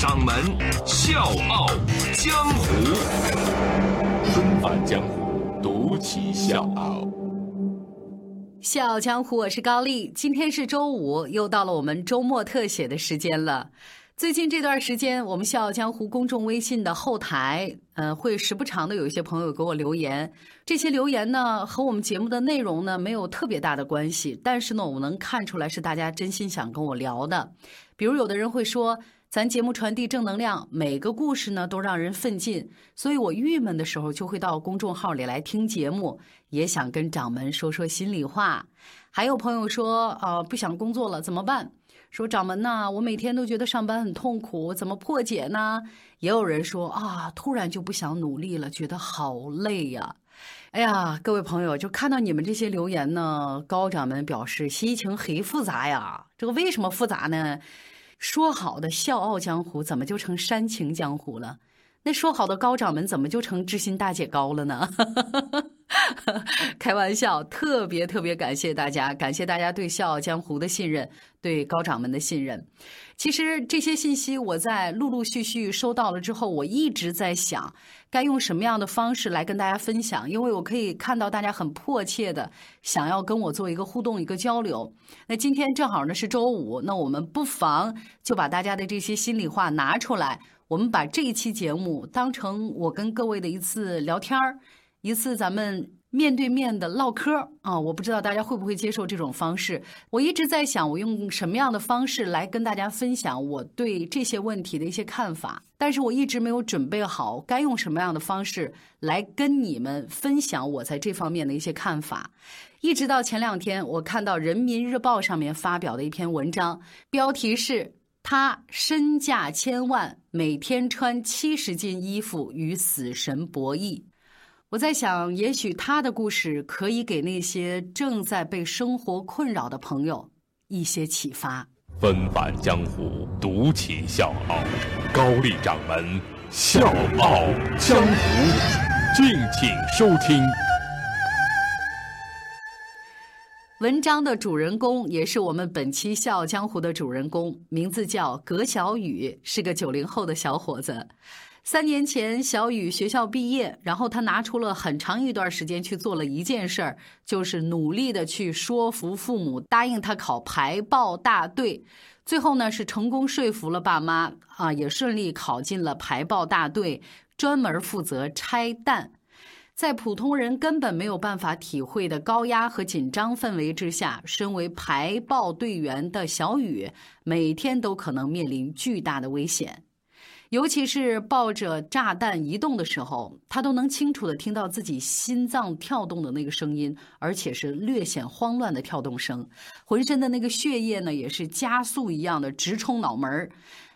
掌门笑傲江湖，重返江湖，独骑笑傲。笑傲江湖，我是高丽。今天是周五，又到了我们周末特写的时间了。最近这段时间，我们笑傲江湖公众微信的后台，呃，会时不常的有一些朋友给我留言。这些留言呢，和我们节目的内容呢，没有特别大的关系，但是呢，我能看出来是大家真心想跟我聊的。比如有的人会说，咱节目传递正能量，每个故事呢都让人奋进，所以我郁闷的时候就会到公众号里来听节目，也想跟掌门说说心里话。还有朋友说，啊，不想工作了，怎么办？说掌门呐，我每天都觉得上班很痛苦，怎么破解呢？也有人说啊，突然就不想努力了，觉得好累呀。哎呀，各位朋友，就看到你们这些留言呢，高掌门表示心情很复杂呀。这个为什么复杂呢？说好的笑傲江湖，怎么就成煽情江湖了？那说好的高掌门，怎么就成知心大姐高了呢？开玩笑，特别特别感谢大家，感谢大家对《笑傲江湖》的信任，对高掌门的信任。其实这些信息我在陆陆续续收到了之后，我一直在想，该用什么样的方式来跟大家分享，因为我可以看到大家很迫切的想要跟我做一个互动、一个交流。那今天正好呢是周五，那我们不妨就把大家的这些心里话拿出来，我们把这一期节目当成我跟各位的一次聊天儿。一次咱们面对面的唠嗑啊，我不知道大家会不会接受这种方式。我一直在想，我用什么样的方式来跟大家分享我对这些问题的一些看法，但是我一直没有准备好该用什么样的方式来跟你们分享我在这方面的一些看法。一直到前两天，我看到人民日报上面发表的一篇文章，标题是“他身价千万，每天穿七十斤衣服与死神博弈”。我在想，也许他的故事可以给那些正在被生活困扰的朋友一些启发。纷返江湖，独起笑傲，高丽掌门笑傲江湖，敬请收听。文章的主人公也是我们本期《笑傲江湖》的主人公，名字叫葛小雨，是个九零后的小伙子。三年前，小雨学校毕业，然后他拿出了很长一段时间去做了一件事儿，就是努力的去说服父母答应他考排爆大队。最后呢，是成功说服了爸妈啊，也顺利考进了排爆大队，专门负责拆弹。在普通人根本没有办法体会的高压和紧张氛围之下，身为排爆队员的小雨，每天都可能面临巨大的危险。尤其是抱着炸弹移动的时候，他都能清楚的听到自己心脏跳动的那个声音，而且是略显慌乱的跳动声，浑身的那个血液呢也是加速一样的直冲脑门儿。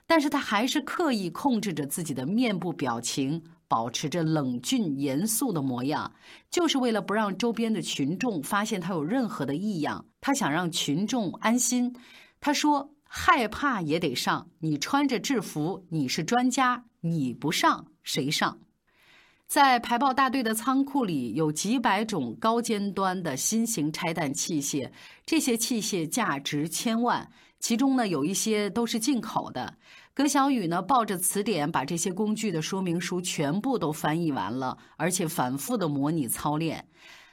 但是他还是刻意控制着自己的面部表情，保持着冷峻严肃的模样，就是为了不让周边的群众发现他有任何的异样。他想让群众安心。他说。害怕也得上，你穿着制服，你是专家，你不上谁上？在排爆大队的仓库里有几百种高尖端的新型拆弹器械，这些器械价值千万，其中呢有一些都是进口的。葛小雨呢抱着词典，把这些工具的说明书全部都翻译完了，而且反复的模拟操练。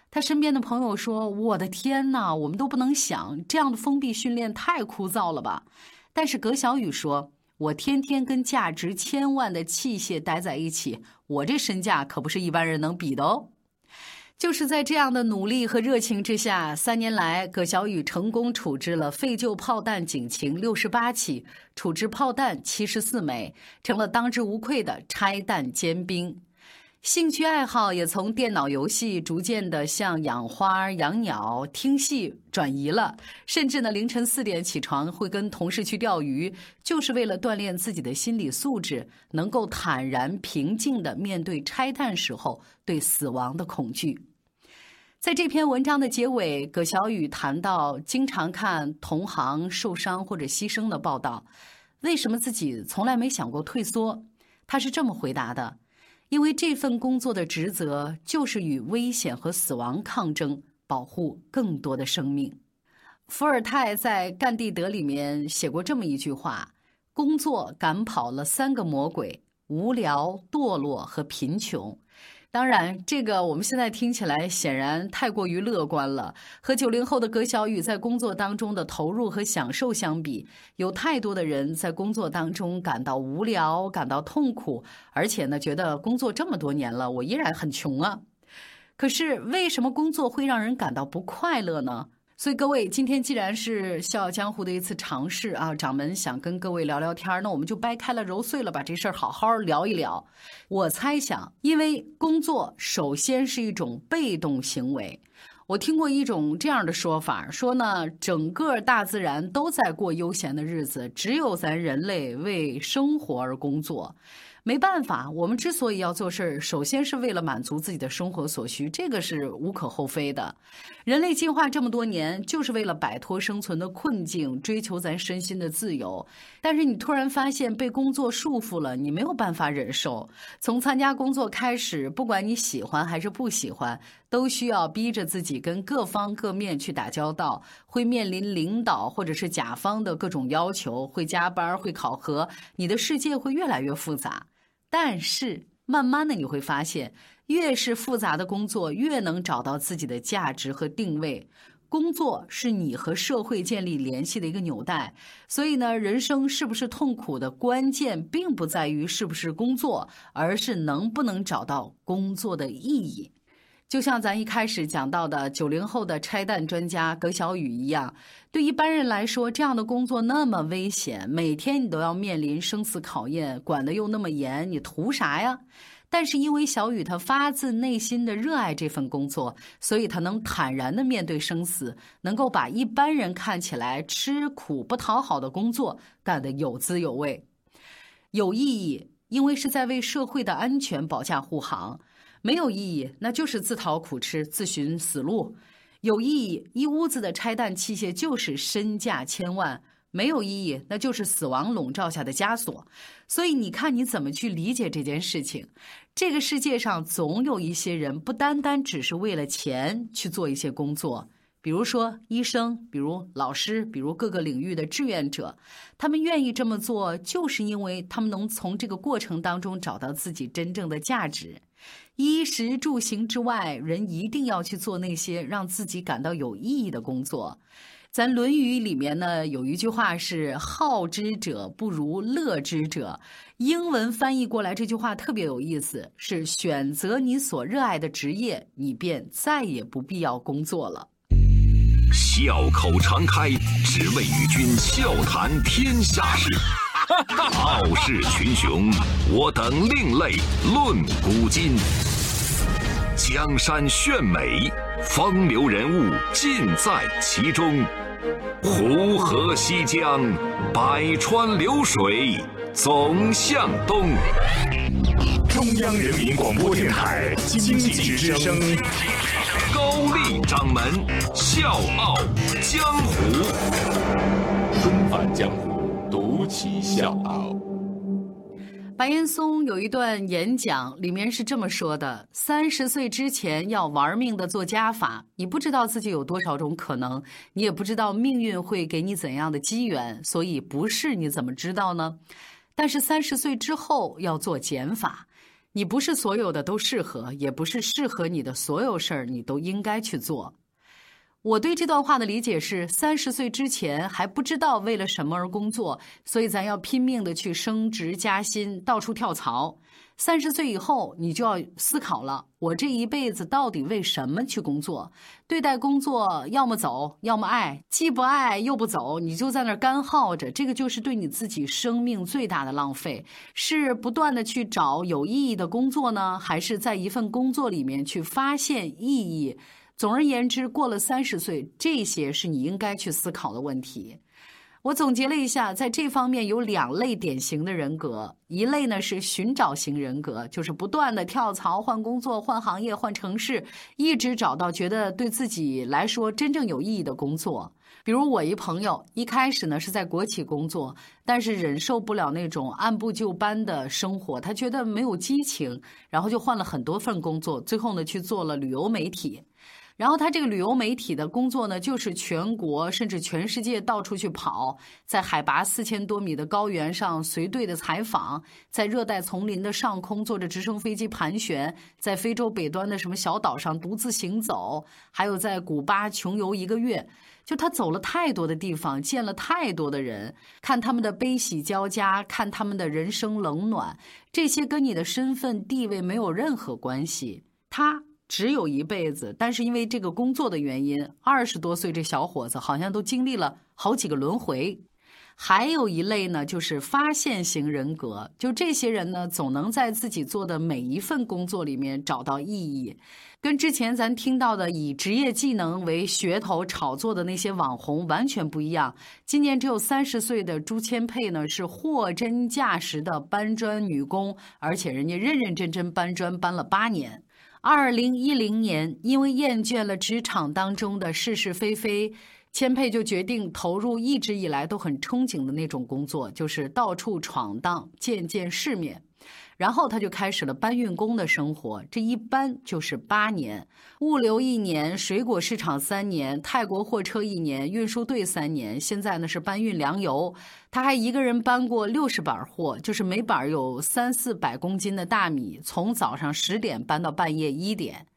他身边的朋友说：“我的天哪，我们都不能想这样的封闭训练太枯燥了吧？”但是葛小雨说：“我天天跟价值千万的器械待在一起，我这身价可不是一般人能比的哦。”就是在这样的努力和热情之下，三年来，葛小雨成功处置了废旧炮弹警情六十八起，处置炮弹七十四枚，成了当之无愧的拆弹尖兵。兴趣爱好也从电脑游戏逐渐的向养花、养鸟、听戏转移了，甚至呢凌晨四点起床会跟同事去钓鱼，就是为了锻炼自己的心理素质，能够坦然平静的面对拆弹时候对死亡的恐惧。在这篇文章的结尾，葛小雨谈到经常看同行受伤或者牺牲的报道，为什么自己从来没想过退缩？他是这么回答的。因为这份工作的职责就是与危险和死亡抗争，保护更多的生命。伏尔泰在《干地德》里面写过这么一句话：“工作赶跑了三个魔鬼：无聊、堕落和贫穷。”当然，这个我们现在听起来显然太过于乐观了。和九零后的葛小雨在工作当中的投入和享受相比，有太多的人在工作当中感到无聊、感到痛苦，而且呢，觉得工作这么多年了，我依然很穷啊。可是，为什么工作会让人感到不快乐呢？所以各位，今天既然是《笑傲江湖》的一次尝试啊，掌门想跟各位聊聊天那我们就掰开了揉碎了，把这事儿好好聊一聊。我猜想，因为工作首先是一种被动行为，我听过一种这样的说法，说呢，整个大自然都在过悠闲的日子，只有咱人类为生活而工作。没办法，我们之所以要做事儿，首先是为了满足自己的生活所需，这个是无可厚非的。人类进化这么多年，就是为了摆脱生存的困境，追求咱身心的自由。但是你突然发现被工作束缚了，你没有办法忍受。从参加工作开始，不管你喜欢还是不喜欢，都需要逼着自己跟各方各面去打交道，会面临领导或者是甲方的各种要求，会加班，会考核，你的世界会越来越复杂。但是，慢慢的你会发现，越是复杂的工作，越能找到自己的价值和定位。工作是你和社会建立联系的一个纽带。所以呢，人生是不是痛苦的关键，并不在于是不是工作，而是能不能找到工作的意义。就像咱一开始讲到的九零后的拆弹专家葛小雨一样，对一般人来说，这样的工作那么危险，每天你都要面临生死考验，管得又那么严，你图啥呀？但是因为小雨他发自内心的热爱这份工作，所以他能坦然的面对生死，能够把一般人看起来吃苦不讨好的工作干得有滋有味，有意义，因为是在为社会的安全保驾护航。没有意义，那就是自讨苦吃、自寻死路；有意义，一屋子的拆弹器械就是身价千万；没有意义，那就是死亡笼罩下的枷锁。所以，你看你怎么去理解这件事情？这个世界上总有一些人，不单单只是为了钱去做一些工作。比如说医生，比如老师，比如各个领域的志愿者，他们愿意这么做，就是因为他们能从这个过程当中找到自己真正的价值。衣食住行之外，人一定要去做那些让自己感到有意义的工作。咱《论语》里面呢有一句话是“好之者不如乐之者”，英文翻译过来这句话特别有意思，是选择你所热爱的职业，你便再也不必要工作了。笑口常开，只为与君笑谈天下事。傲视群雄，我等另类论古今。江山炫美，风流人物尽在其中。湖河西江，百川流水总向东。中央人民广播电台经济之声。高丽掌门笑傲江湖，重返江湖，独骑笑傲。白岩松有一段演讲，里面是这么说的：三十岁之前要玩命的做加法，你不知道自己有多少种可能，你也不知道命运会给你怎样的机缘，所以不是你怎么知道呢？但是三十岁之后要做减法。你不是所有的都适合，也不是适合你的所有事儿，你都应该去做。我对这段话的理解是：三十岁之前还不知道为了什么而工作，所以咱要拼命的去升职加薪，到处跳槽。三十岁以后，你就要思考了：我这一辈子到底为什么去工作？对待工作，要么走，要么爱，既不爱又不走，你就在那儿干耗着，这个就是对你自己生命最大的浪费。是不断的去找有意义的工作呢，还是在一份工作里面去发现意义？总而言之，过了三十岁，这些是你应该去思考的问题。我总结了一下，在这方面有两类典型的人格，一类呢是寻找型人格，就是不断的跳槽、换工作、换行业、换城市，一直找到觉得对自己来说真正有意义的工作。比如我一朋友，一开始呢是在国企工作，但是忍受不了那种按部就班的生活，他觉得没有激情，然后就换了很多份工作，最后呢去做了旅游媒体。然后他这个旅游媒体的工作呢，就是全国甚至全世界到处去跑，在海拔四千多米的高原上随队的采访，在热带丛林的上空坐着直升飞机盘旋，在非洲北端的什么小岛上独自行走，还有在古巴穷游一个月。就他走了太多的地方，见了太多的人，看他们的悲喜交加，看他们的人生冷暖，这些跟你的身份地位没有任何关系。他。只有一辈子，但是因为这个工作的原因，二十多岁这小伙子好像都经历了好几个轮回。还有一类呢，就是发现型人格，就这些人呢，总能在自己做的每一份工作里面找到意义。跟之前咱听到的以职业技能为噱头炒作的那些网红完全不一样。今年只有三十岁的朱千佩呢，是货真价实的搬砖女工，而且人家认认真真搬砖搬了八年。二零一零年，因为厌倦了职场当中的是是非非，千佩就决定投入一直以来都很憧憬的那种工作，就是到处闯荡，见见世面。然后他就开始了搬运工的生活，这一搬就是八年，物流一年，水果市场三年，泰国货车一年，运输队三年，现在呢是搬运粮油。他还一个人搬过六十板货，就是每板有三四百公斤的大米，从早上十点搬到半夜一点。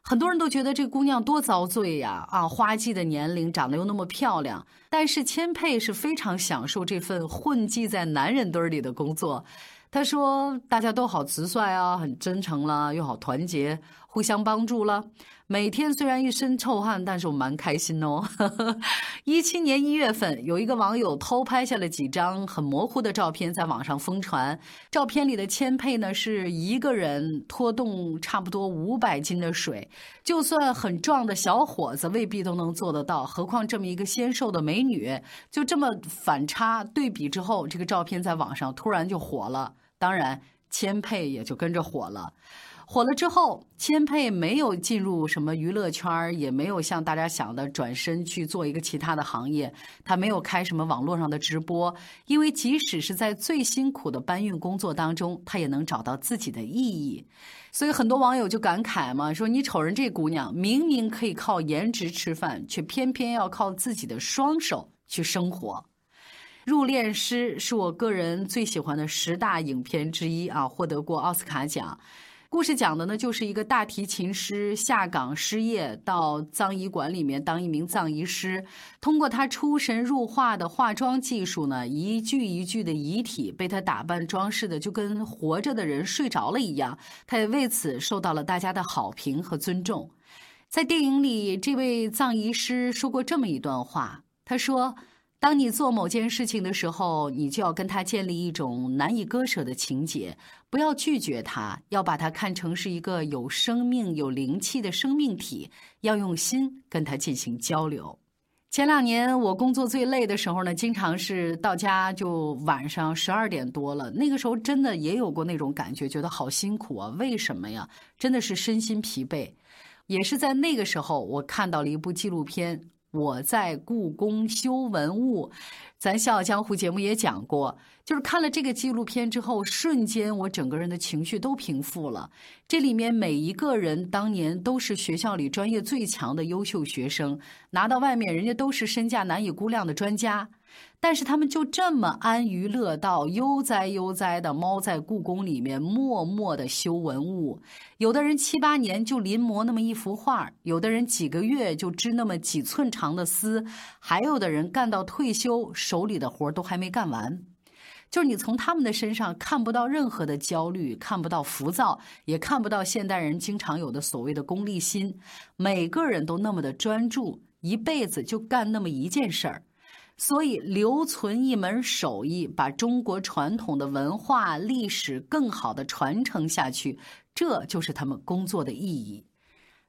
很多人都觉得这姑娘多遭罪呀！啊，花季的年龄，长得又那么漂亮，但是千佩是非常享受这份混迹在男人堆里的工作。他说：“大家都好直率啊，很真诚了，又好团结，互相帮助了。每天虽然一身臭汗，但是我蛮开心哦。”一七年一月份，有一个网友偷拍下了几张很模糊的照片，在网上疯传。照片里的千佩呢，是一个人拖动差不多五百斤的水，就算很壮的小伙子未必都能做得到，何况这么一个纤瘦的美女？就这么反差对比之后，这个照片在网上突然就火了。当然，千沛也就跟着火了。火了之后，千沛没有进入什么娱乐圈，也没有像大家想的转身去做一个其他的行业。他没有开什么网络上的直播，因为即使是在最辛苦的搬运工作当中，他也能找到自己的意义。所以很多网友就感慨嘛，说你瞅人这姑娘，明明可以靠颜值吃饭，却偏偏要靠自己的双手去生活。入殓师是我个人最喜欢的十大影片之一啊，获得过奥斯卡奖。故事讲的呢，就是一个大提琴师下岗失业，到葬仪馆里面当一名葬仪师。通过他出神入化的化妆技术呢，一具一具的遗体被他打扮装饰的就跟活着的人睡着了一样。他也为此受到了大家的好评和尊重。在电影里，这位葬仪师说过这么一段话，他说。当你做某件事情的时候，你就要跟他建立一种难以割舍的情结，不要拒绝他，要把他看成是一个有生命、有灵气的生命体，要用心跟他进行交流。前两年我工作最累的时候呢，经常是到家就晚上十二点多了，那个时候真的也有过那种感觉，觉得好辛苦啊！为什么呀？真的是身心疲惫。也是在那个时候，我看到了一部纪录片。我在故宫修文物，咱《笑傲江湖》节目也讲过，就是看了这个纪录片之后，瞬间我整个人的情绪都平复了。这里面每一个人当年都是学校里专业最强的优秀学生，拿到外面人家都是身价难以估量的专家。但是他们就这么安于乐道、悠哉悠哉的猫在故宫里面默默的修文物。有的人七八年就临摹那么一幅画，有的人几个月就织那么几寸长的丝，还有的人干到退休，手里的活都还没干完。就是你从他们的身上看不到任何的焦虑，看不到浮躁，也看不到现代人经常有的所谓的功利心。每个人都那么的专注，一辈子就干那么一件事儿，所以留存一门手艺，把中国传统的文化历史更好的传承下去，这就是他们工作的意义。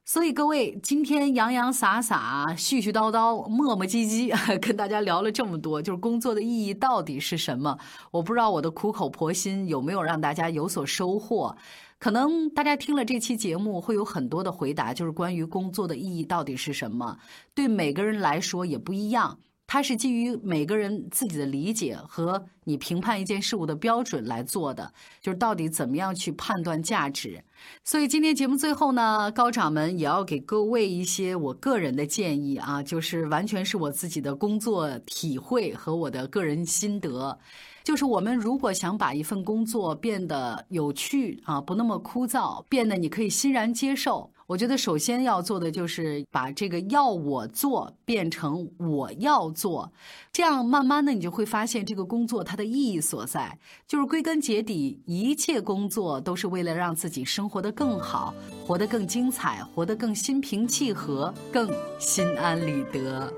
所以各位，今天洋洋洒洒、絮絮叨叨、磨磨唧唧，跟大家聊了这么多，就是工作的意义到底是什么？我不知道我的苦口婆心有没有让大家有所收获。可能大家听了这期节目会有很多的回答，就是关于工作的意义到底是什么？对每个人来说也不一样。它是基于每个人自己的理解和你评判一件事物的标准来做的，就是到底怎么样去判断价值。所以今天节目最后呢，高掌门也要给各位一些我个人的建议啊，就是完全是我自己的工作体会和我的个人心得。就是我们如果想把一份工作变得有趣啊，不那么枯燥，变得你可以欣然接受。我觉得首先要做的就是把这个要我做变成我要做，这样慢慢的你就会发现这个工作它的意义所在。就是归根结底，一切工作都是为了让自己生活得更好，活得更精彩，活得更心平气和，更心安理得。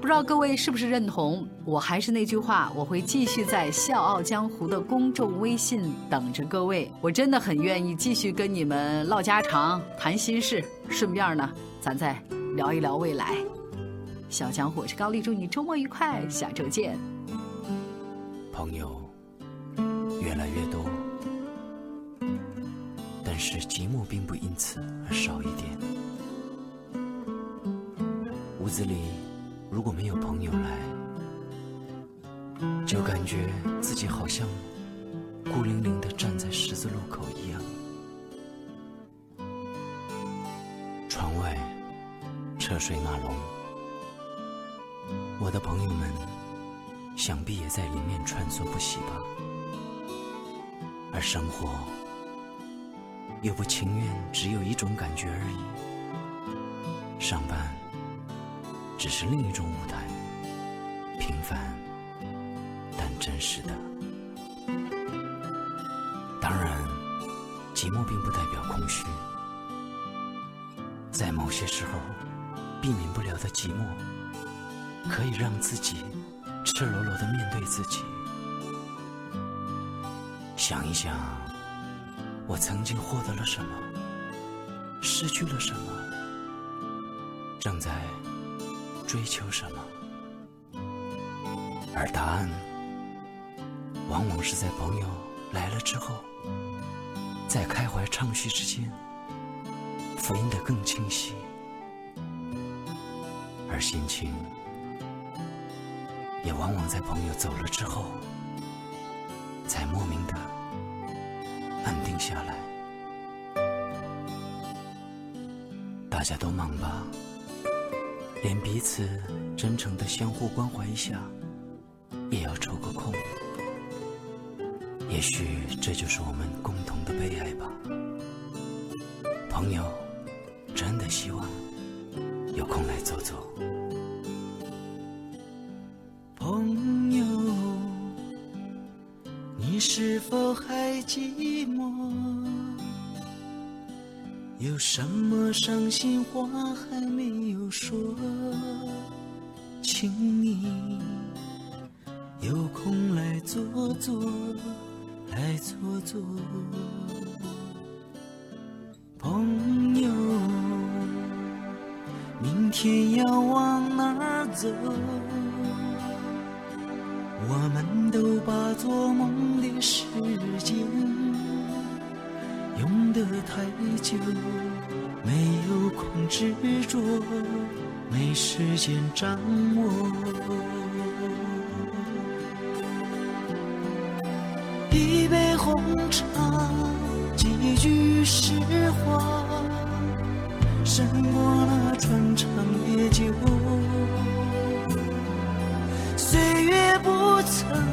不知道各位是不是认同？我还是那句话，我会继续在《笑傲江湖》的公众微信等着各位。我真的很愿意继续跟你们唠家常、谈心事，顺便呢，咱再聊一聊未来。小江湖，我是高丽，祝你周末愉快，下周见。朋友越来越多，但是寂寞并不因此而少一点。屋子里。如果没有朋友来，就感觉自己好像孤零零的站在十字路口一样。窗外车水马龙，我的朋友们想必也在里面穿梭不息吧。而生活又不情愿只有一种感觉而已，上班。只是另一种舞台，平凡但真实的。当然，寂寞并不代表空虚，在某些时候，避免不了的寂寞，可以让自己赤裸裸的面对自己。想一想，我曾经获得了什么，失去了什么，正在。追求什么？而答案往往是在朋友来了之后，在开怀畅叙之间，复印得更清晰。而心情也往往在朋友走了之后，才莫名的安定下来。大家都忙吧。连彼此真诚的相互关怀一下，也要抽个空。也许这就是我们共同的悲哀吧。朋友，真的希望有空来走走。朋友，你是否还寂寞？有什么伤心话还没有说，请你有空来坐坐，来坐坐。朋友，明天要往哪儿走？我们都把做梦的时间。用得太久，没有空执着，没时间掌握。一杯红茶，几句实话，胜过那穿肠烈酒。岁月不曾。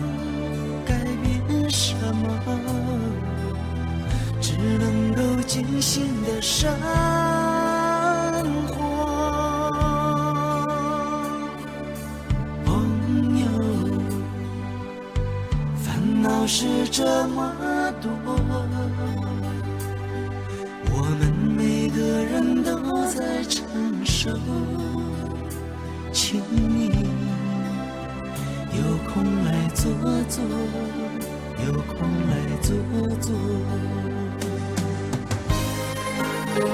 艰辛的生活。朋友，烦恼是这么多，我们每个人都在承受，请你有空来坐坐，有空来坐坐。朋友，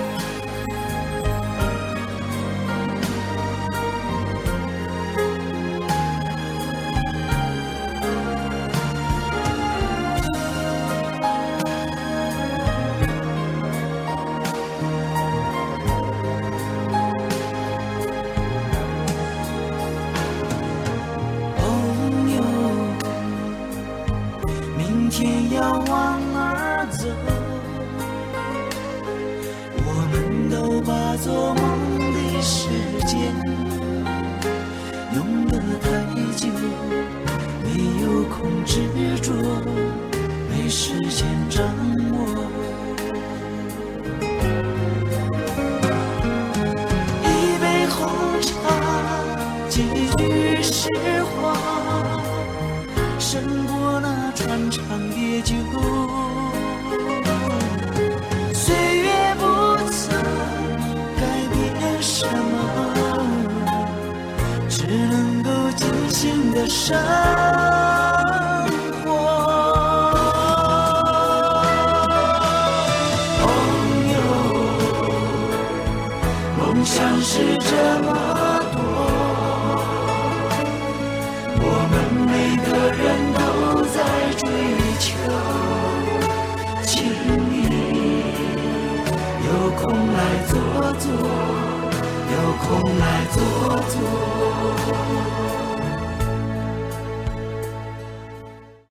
明天要往做梦的时间用得太久，没有空执着，没时间掌握。一杯红茶，几句实话，胜过那穿肠烈酒。生活。朋友。梦想是这么多，我们每个人都在追求，请你有空来坐坐，有空来坐坐。